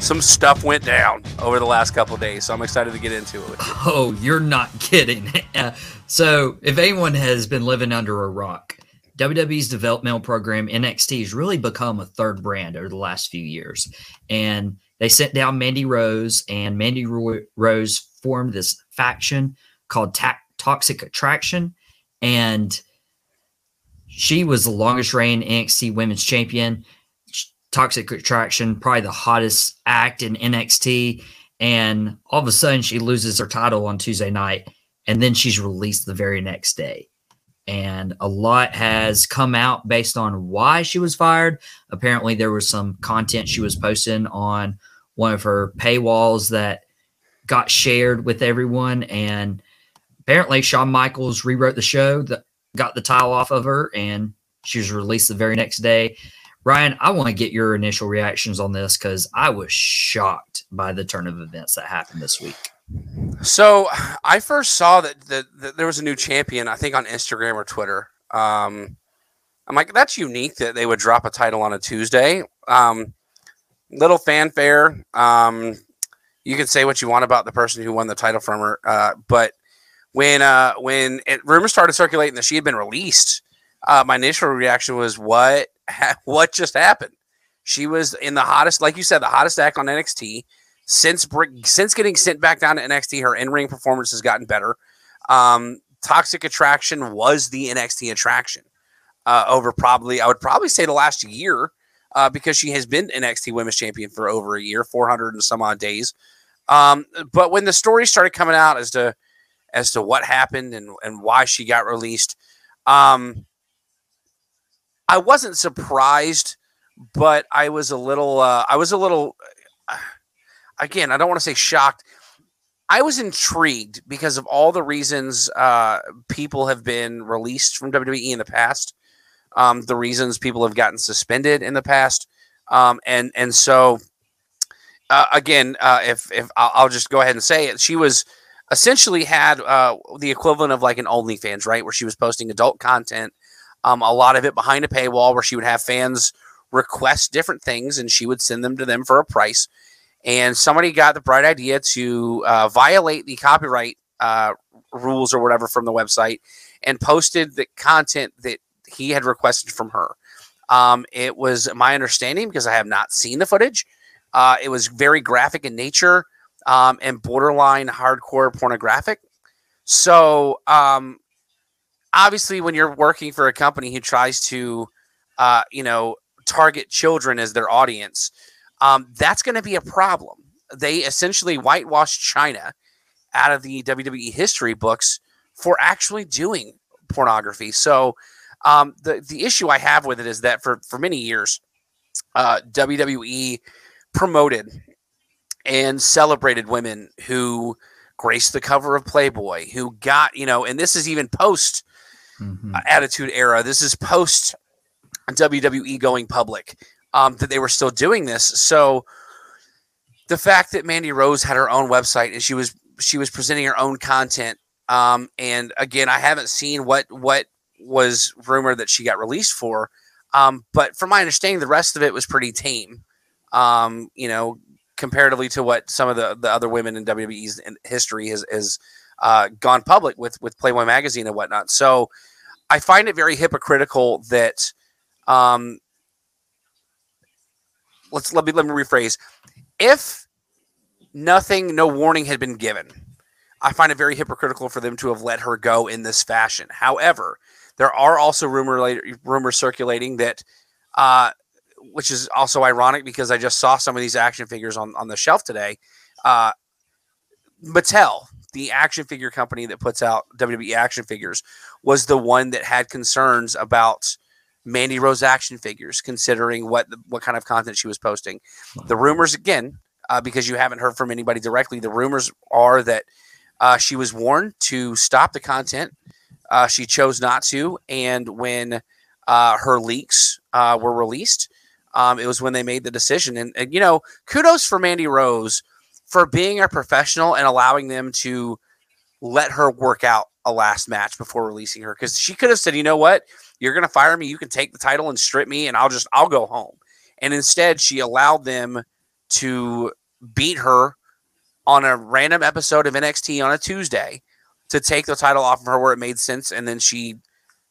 Speaker 6: some stuff went down over the last couple days, so I'm excited to get into it. <laughs>
Speaker 3: Oh, you're not kidding. <laughs> Uh, so, if anyone has been living under a rock, WWE's developmental program NXT has really become a third brand over the last few years, and they sent down Mandy Rose, and Mandy Rose formed this faction called Ta- Toxic Attraction, and she was the longest reigning NXT Women's Champion. Toxic Attraction, probably the hottest act in NXT. And all of a sudden, she loses her title on Tuesday night, and then she's released the very next day. And a lot has come out based on why she was fired. Apparently, there was some content she was posting on one of her paywalls that got shared with everyone. And apparently, Shawn Michaels rewrote the show that got the title off of her, and she was released the very next day. Ryan, I want to get your initial reactions on this because I was shocked by the turn of events that happened this week.
Speaker 6: So I first saw that, that, that there was a new champion, I think on Instagram or Twitter. Um, I'm like, that's unique that they would drop a title on a Tuesday. Um, little fanfare. Um, you can say what you want about the person who won the title from her, uh, but when uh, when it, rumors started circulating that she had been released, uh, my initial reaction was, "What? <laughs> what just happened. She was in the hottest, like you said, the hottest act on NXT since since getting sent back down to NXT. Her in ring performance has gotten better. Um, Toxic Attraction was the NXT attraction uh, over probably I would probably say the last year uh, because she has been NXT Women's Champion for over a year, 400 and some odd days. Um, but when the story started coming out as to as to what happened and and why she got released, um, I wasn't surprised, but I was a little. Uh, I was a little. Uh, again, I don't want to say shocked. I was intrigued because of all the reasons uh, people have been released from WWE in the past, um, the reasons people have gotten suspended in the past, um, and and so uh, again, uh, if if I'll, just go ahead and say it, she was essentially had uh, the equivalent of like an OnlyFans, right, where she was posting adult content um, a lot of it behind a paywall where she would have fans request different things and she would send them to them for a price. And somebody got the bright idea to uh, violate the copyright uh, rules or whatever from the website and posted the content that he had requested from her. Um, it was my understanding because I have not seen the footage. Uh, it was very graphic in nature um, and borderline hardcore pornographic. So um, obviously when you're working for a company who tries to uh, you know target children as their audience um, that's going to be a problem. They essentially whitewashed Chyna out of the wwe history books for actually doing pornography. So Um, the the issue I have with it is that for for many years, uh, WWE promoted and celebrated women who graced the cover of Playboy, who got you know, and this is even post
Speaker 3: Mhm.
Speaker 6: uh, Attitude Era. This is post WWE going public um, that they were still doing this. So the fact that Mandy Rose had her own website and she was she was presenting her own content. Um, and again, I haven't seen what what was rumored that she got released for. Um, but from my understanding, the rest of it was pretty tame. Um, you know, comparatively to what some of the, the other women in WWE's history has, has uh, gone public with with Playboy magazine and whatnot. So I find it very hypocritical that um, let's let me let me rephrase. If nothing, no warning had been given, I find it very hypocritical for them to have let her go in this fashion. However, there are also rumor rumors circulating that, uh, which is also ironic because I just saw some of these action figures on on the shelf today. Uh, Mattel, the action figure company that puts out WWE action figures, was the one that had concerns about Mandy Rose action figures, considering what the, what kind of content she was posting. The rumors again, uh, because you haven't heard from anybody directly, the rumors are that uh, she was warned to stop the content. Uh, she chose not to, and when uh, her leaks uh, were released, um, it was when they made the decision. And, and you know, kudos for Mandy Rose for being a professional and allowing them to let her work out a last match before releasing her because she could have said, you know what, you're going to fire me, you can take the title and strip me, and I'll just I'll go home. And instead, she allowed them to beat her on a random episode of NXT on a Tuesday to take the title off of her where it made sense, and then she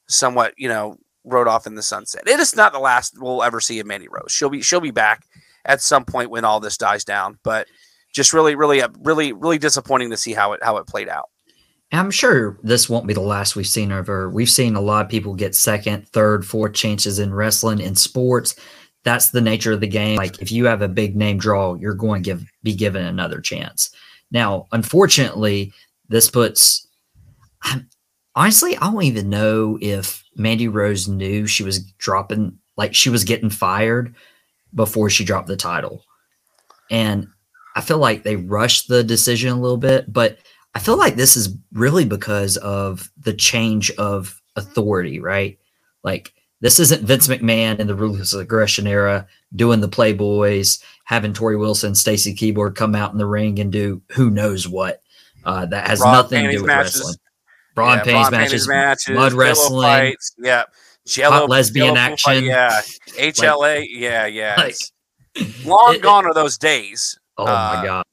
Speaker 6: somewhat, you know, rode off in the sunset. It is not the last we'll ever see of Mandy Rose. She'll be she'll be back at some point when all this dies down, but just really, really, uh, really, really disappointing to see how it how it played out.
Speaker 3: I'm sure this won't be the last we've seen of her. We've seen a lot of people get second, third, fourth chances in wrestling in sports. That's the nature of the game. Like if you have a big name draw, you're going to give be given another chance. Now, unfortunately, this puts honestly, I don't even know if Mandy Rose knew she was dropping like she was getting fired before she dropped the title. And I feel like they rushed the decision a little bit, but I feel like this is really because of the change of authority, right? Like this isn't Vince McMahon in the ruthless aggression era doing the Playboys, having Torrie Wilson, Stacy Keibler come out in the ring and do who knows what. Uh, that has
Speaker 6: Bra
Speaker 3: nothing to do with
Speaker 6: matches.
Speaker 3: wrestling. Braun
Speaker 6: Yeah,
Speaker 3: panties matches,
Speaker 6: matches,
Speaker 3: mud wrestling,
Speaker 6: fights, yeah, Jello,
Speaker 3: hot lesbian
Speaker 6: Jello pool fight,
Speaker 3: action.
Speaker 6: yeah, <laughs> HLA, yeah, yeah.
Speaker 3: Like,
Speaker 6: long
Speaker 3: it-
Speaker 6: gone are those days.
Speaker 3: Oh
Speaker 6: Uh,
Speaker 3: my god!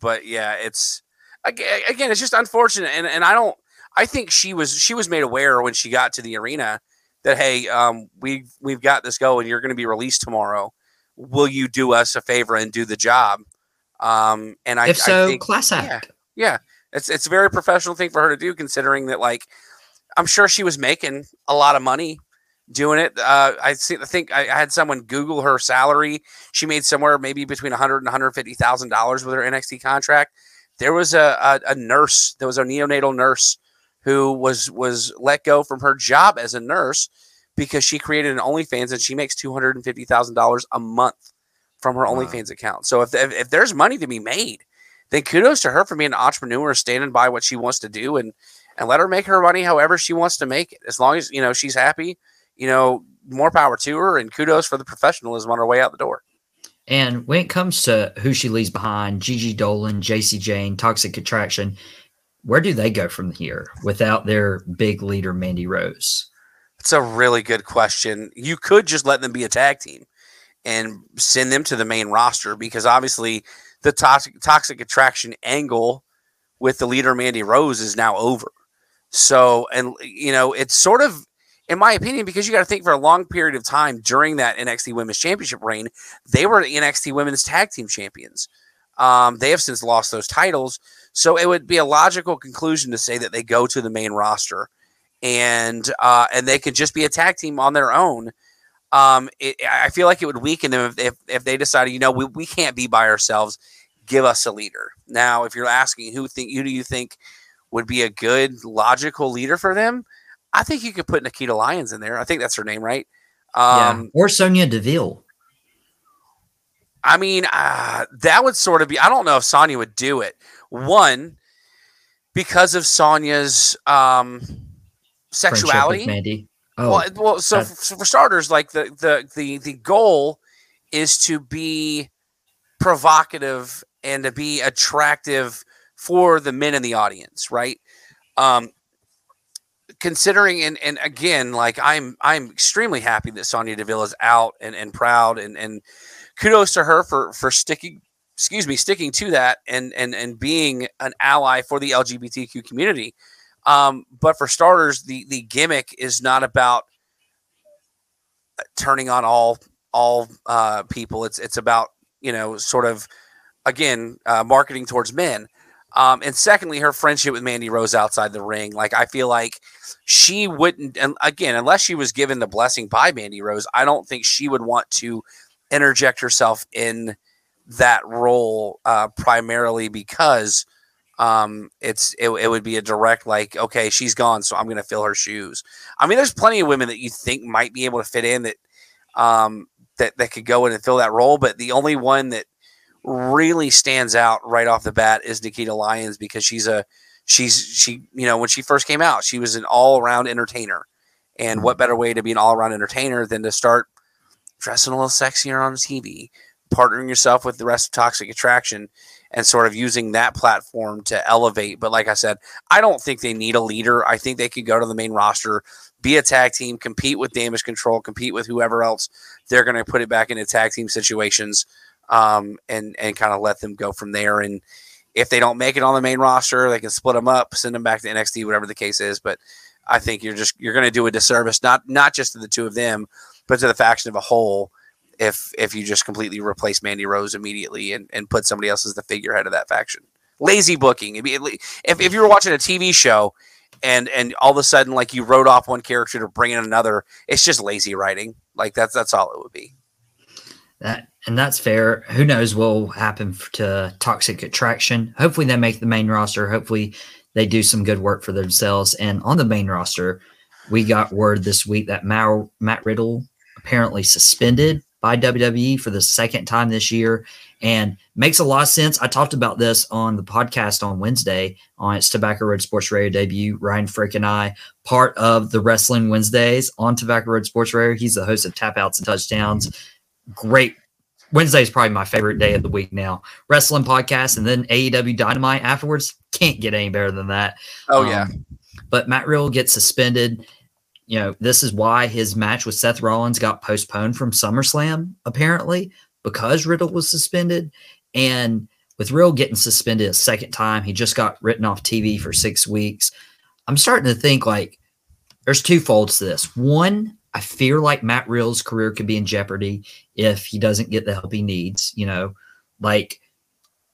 Speaker 6: but yeah, it's again, again, it's just unfortunate, and and I don't. I think she was she was made aware when she got to the arena that hey, um, we we've got this going. You're going to be released tomorrow. Will you do us a favor and do the job? Um, and I,
Speaker 3: if so,
Speaker 6: I think,
Speaker 3: class
Speaker 6: yeah. yeah, it's it's a very professional thing for her to do, considering that like I'm sure she was making a lot of money doing it. Uh, I see. I think I, I had someone Google her salary. She made somewhere maybe between 100 and 150 thousand dollars with her NXT contract. There was a, a a nurse. There was a neonatal nurse who was was let go from her job as a nurse because she created an OnlyFans and she makes two hundred and fifty thousand dollars a month from her
Speaker 3: Wow.
Speaker 6: OnlyFans account. So if, if if there's money to be made, then kudos to her for being an entrepreneur, standing by what she wants to do, and and let her make her money however she wants to make it. As long as you know she's happy, you know, more power to her, and kudos for the professionalism on her way out the door.
Speaker 3: And when it comes to who she leaves behind, Gigi Dolan, Jacy Jayne, Toxic Attraction, where do they go from here without their big leader, Mandy Rose?
Speaker 6: It's a really good question. You could just let them be a tag team and send them to the main roster because obviously the toxic toxic attraction angle with the leader Mandy Rose is now over. So, and you know, it's sort of, in my opinion, because you got to think for a long period of time during that NXT Women's Championship reign, they were the NXT Women's Tag Team Champions. Um, they have since lost those titles, so it would be a logical conclusion to say that they go to the main roster, and uh, and they could just be a tag team on their own. Um, it, I feel like it would weaken them if, if, if they decided, you know, we, we can't be by ourselves. Give us a leader. Now, if you're asking who think who do you think would be a good logical leader for them, I think you could put Nikita Lyons in there. I think that's her name, right?
Speaker 3: yeah.
Speaker 6: Um,
Speaker 3: Or Sonya Deville.
Speaker 6: I mean, uh, that would sort of be. I don't know if Sonya would do it. One, because of Sonya's um, sexuality.
Speaker 3: Mandy. Oh,
Speaker 6: Well, well, so,
Speaker 3: that-
Speaker 6: f- so for starters, like the the the the goal is to be provocative and to be attractive for the men in the audience, right? Um, considering and and again, like I'm I'm extremely happy that Sonya Deville is out and and proud and and kudos to her for for sticking excuse me sticking to that and and and being an ally for the LGBTQ community. Um, but for starters, the the gimmick is not about turning on all all uh, people. It's it's about you know sort of again uh, marketing towards men. Um, and secondly, her friendship with Mandy Rose outside the ring. Like I feel like she wouldn't, and again, unless she was given the blessing by Mandy Rose, I don't think she would want to interject herself in that role uh, primarily because um, it's it, it would be a direct like, okay, she's gone, so I'm going to fill her shoes. I mean, there's plenty of women that you think might be able to fit in that um, that that could go in and fill that role, but the only one that really stands out right off the bat is Nikita Lyons because she's a she's she you know when she first came out she was an all around entertainer, and what mm-hmm. better way to be an all around entertainer than to start dressing a little sexier on TV, partnering yourself with the rest of Toxic Attraction, and sort of using that platform to elevate. But like I said, I don't think they need a leader. I think they could go to the main roster, be a tag team, compete with Damage Control, compete with whoever else they're going to put it back into tag team situations, um, and and kind of let them go from there. And if they don't make it on the main roster, they can split them up, send them back to NXT, whatever the case is. But I think you're just you're going to do a disservice not not just to the two of them, but to the faction of a whole. If if you just completely replace Mandy Rose immediately and, and put somebody else as the figurehead of that faction, lazy booking. If if you were watching a TV show and and all of a sudden like you wrote off one character to bring in another, it's just lazy writing. Like that's that's all it would be.
Speaker 3: That and that's fair. Who knows what will happen to Toxic Attraction? Hopefully they make the main roster. Hopefully they do some good work for themselves. And on the main roster, we got word this week that Matt, Riddle apparently suspended by WWE for the second time this year, and makes a lot of sense. I talked about this on the podcast on Wednesday on its Tobacco Road Sports Radio debut. Ryan Frick and I, part of the Wrestling Wednesdays on Tobacco Road Sports Radio. He's the host of Tap Outs and Touchdowns great. Wednesday is probably my favorite day of the week now. Wrestling podcast and then AEW Dynamite afterwards. Can't get any better than that.
Speaker 6: Oh yeah,
Speaker 3: Um, but Matt Riddle gets suspended. You know, this is why his match with Seth Rollins got postponed from SummerSlam, apparently, because Riddle was suspended. And with Riddle getting suspended a second time, he just got written off TV for six weeks. I'm starting to think like there's two folds to this. One, I fear like Matt Riddle's career could be in jeopardy if he doesn't get the help he needs. You know, like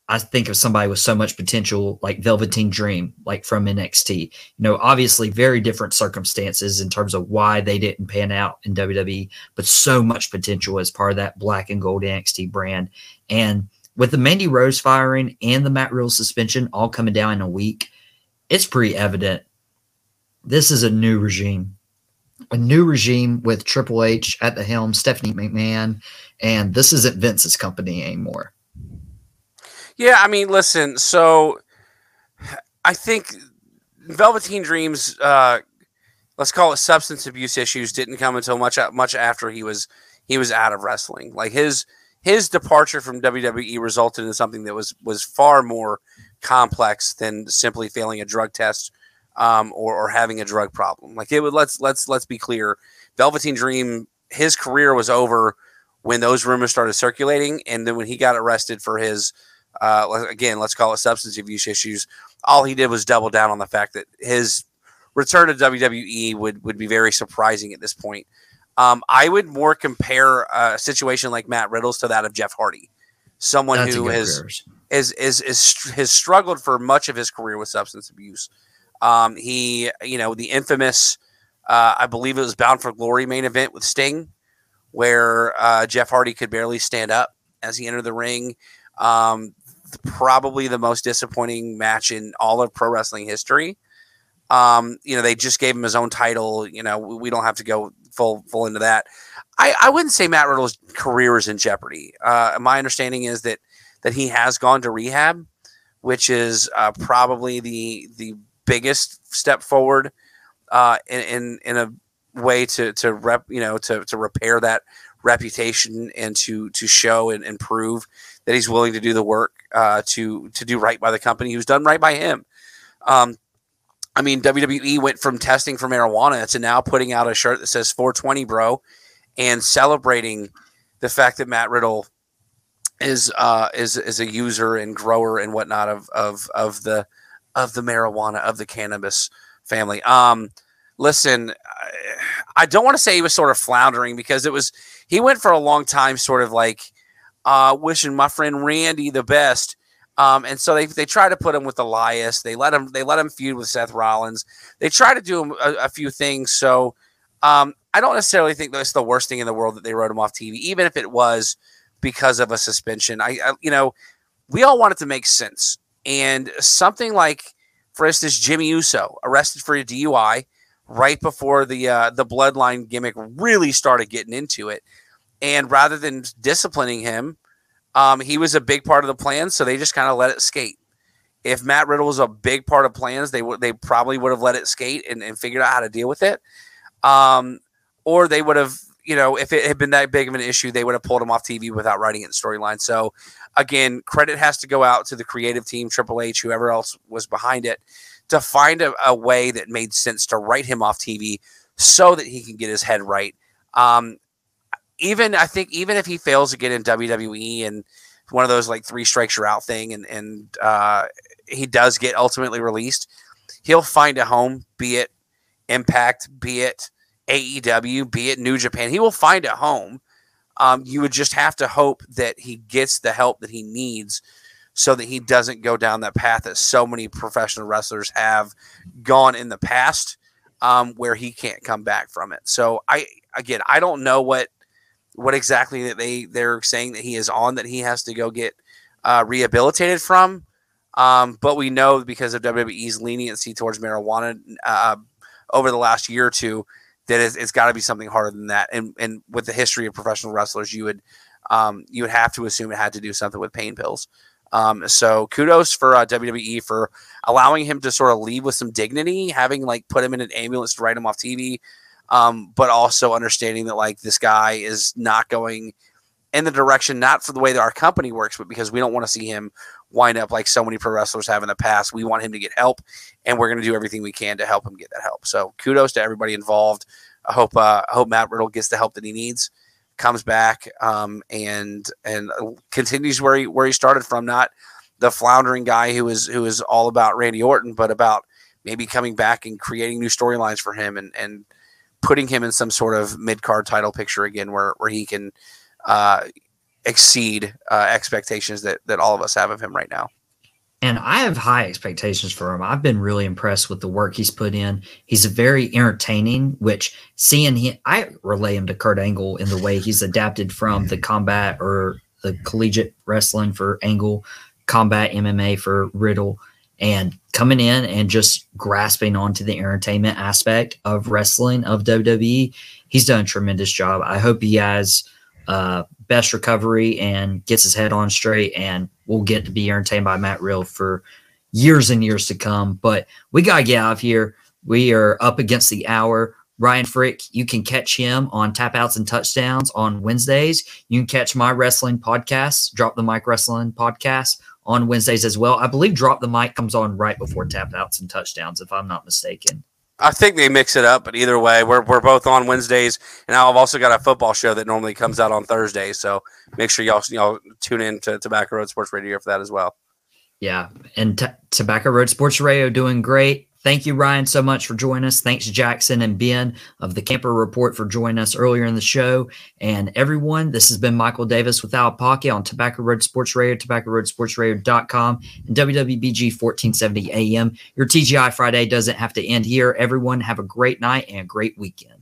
Speaker 3: I think of somebody with so much potential, like Velveteen Dream, like from NXT. You know, obviously very different circumstances in terms of why they didn't pan out in WWE, but so much potential as part of that black and gold NXT brand. And with the Mandy Rose firing and the Matt Riddle suspension all coming down in a week, it's pretty evident this is a new regime. A new regime with Triple H at the helm, Stephanie McMahon, and this isn't Vince's company anymore.
Speaker 6: yeah. I mean, listen. So I think Velveteen Dreams, uh, let's call it substance abuse issues, didn't come until much much after he was he was out of wrestling. Like his his departure from WWE resulted in something that was was far more complex than simply failing a drug test um, or, or having a drug problem. Like it would let's let's let's be clear. Velveteen Dream, his career was over when those rumors started circulating, and then when he got arrested for his uh, again, let's call it substance abuse issues. All he did was double down on the fact that his return to WWE would would be very surprising at this point. Um, I would more compare a situation like Matt Riddle's to that of Jeff Hardy, someone
Speaker 3: That's
Speaker 6: who has
Speaker 3: comparison.
Speaker 6: is is is has struggled for much of his career with substance abuse. Um, he, you know, the infamous, uh, I believe it was Bound for Glory main event with Sting, where uh, Jeff Hardy could barely stand up as he entered the ring. Um, probably the most disappointing match in all of pro wrestling history. Um, you know, they just gave him his own title. You know, we, we don't have to go full full into that. I, I wouldn't say Matt Riddle's career is in jeopardy. Uh, my understanding is that that he has gone to rehab, which is uh, probably the the biggest step forward uh, in, in in a way to to rep you know to to repair that reputation and to to show and, and prove that he's willing to do the work uh, to to do right by the company who's done right by him. Um, I mean, WWE went from testing for marijuana to now putting out a shirt that says 420, bro, and celebrating the fact that Matt Riddle is uh, is is a user and grower and whatnot of of of the of the marijuana of the cannabis family. Um, listen, I don't want to say he was sort of floundering because it was he went for a long time, sort of like uh, wishing my friend Randy the best. Um, and so they, they try to put him with Elias. They let him they let him feud with Seth Rollins. They try to do a, a few things. So um, I don't necessarily think that's the worst thing in the world that they wrote him off TV, even if it was because of a suspension. I, I you know we all want it to make sense, and something like, for instance, Jimmy Uso arrested for a DUI right before the uh, the bloodline gimmick really started getting into it, and rather than disciplining him um, he was a big part of the plan, so they just kind of let it skate. If Matt Riddle was a big part of plans, they would they probably would have let it skate and, and figured out how to deal with it. Um, or they would have, you know, if it had been that big of an issue, they would have pulled him off TV without writing it in storyline. So again, credit has to go out to the creative team, Triple H, whoever else was behind it, to find a, a way that made sense to write him off TV so that he can get his head right. Um, even I think even if he fails to get in WWE and one of those like three strikes you're out thing, and and uh, he does get ultimately released, he'll find a home, be it Impact, be it AEW, be it New Japan. He will find a home. Um, you would just have to hope that he gets the help that he needs so that he doesn't go down that path that so many professional wrestlers have gone in the past um, where he can't come back from it. So I again I don't know what what exactly that they they're saying that he is on that he has to go get uh, rehabilitated from. Um, but we know because of WWE's leniency towards marijuana uh, over the last year or two that it's, it's got to be something harder than that. And and with the history of professional wrestlers, you would um, you would have to assume it had to do something with pain pills. Um, so kudos for uh, WWE for allowing him to sort of leave with some dignity, having like put him in an ambulance to write him off TV, um, but also understanding that like this guy is not going in the direction not for the way that our company works, but because we don't want to see him wind up like so many pro wrestlers have in the past. We want him to get help, and we're going to do everything we can to help him get that help. So kudos to everybody involved. I hope uh, I hope Matt Riddle gets the help that he needs, comes back, um, and and continues where he where he started from. Not the floundering guy who is who is all about Randy Orton, but about maybe coming back and creating new storylines for him and and putting him in some sort of mid card title picture again, where where he can uh, exceed uh, expectations that that all of us have of him right now.
Speaker 3: And I have high expectations for him. I've been really impressed with the work he's put in. He's very entertaining, which seeing him, I relay him to Kurt Angle in the way he's adapted from the combat or the collegiate wrestling for Angle, combat MMA for Riddle and coming in and just grasping onto the entertainment aspect of wrestling of WWE. He's done a tremendous job. I hope he has uh, best recovery and gets his head on straight, and we'll get to be entertained by Matt Real for years and years to come. But we gotta get out of here. We are up against the hour. Ryan Frick, you can catch him on Tap Outs and Touchdowns on Wednesdays. You can catch my wrestling podcast, Drop the Mic Wrestling podcast on Wednesdays as well. I believe Drop the Mic comes on right before tap outs and touchdowns, if I'm not mistaken.
Speaker 6: I think they mix it up, but either way, we're, we're both on Wednesdays, and I've also got a football show that normally comes out on Thursdays. So make sure y'all y'all tune in to Tobacco Road Sports Radio for that as well.
Speaker 3: Yeah, and t- Tobacco Road Sports Radio doing great. Thank you, Ryan, so much for joining us. Thanks, Jackson and Ben of the Camper Report for joining us earlier in the show. And everyone, this has been Michael Davis with Out Pocket on Tobacco Road Sports Radio, tobaccoroadsportsradio.com, and WWBG 1470 AM. Your TGI Friday doesn't have to end here. Everyone, have a great night and a great weekend.